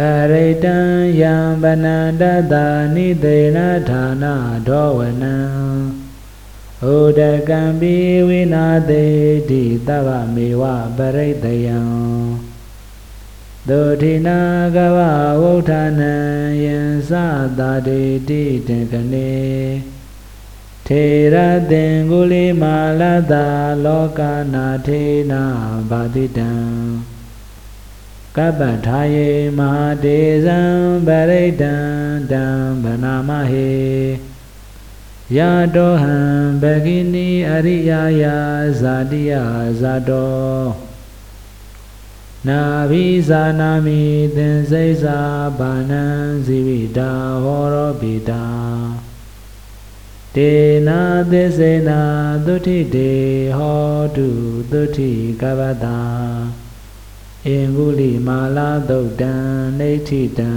ပရိတံယံပနန္တတာနိသေနဌာနဒောဝနံဥဒကံပိဝိနာသေတိတဗ္ဗမေဝပရိတယံဒုထိနာကဝဝုဌာနံယံသတာတေတိတေကနေထေရသင်္ကုလိမာလတာလောကနာထေနာဘာတိတံ ကပ္ပထာယေမဟာတေဇံပရိဒံတံဗနာမဟေယတောဟံဘဂိနီအရိယာယဇာတိယဇာတောနာဘိဇာနာမိသင်္စိစ္စာဘာနံဇိဝိတာဟောရောပိတာတေနာသစ္စေနာ သုတိတေဟောတုသုတိကပ္ပတာ အင်္ဂုလိမာလာသုတ်တံနေဋ္ဌိတံ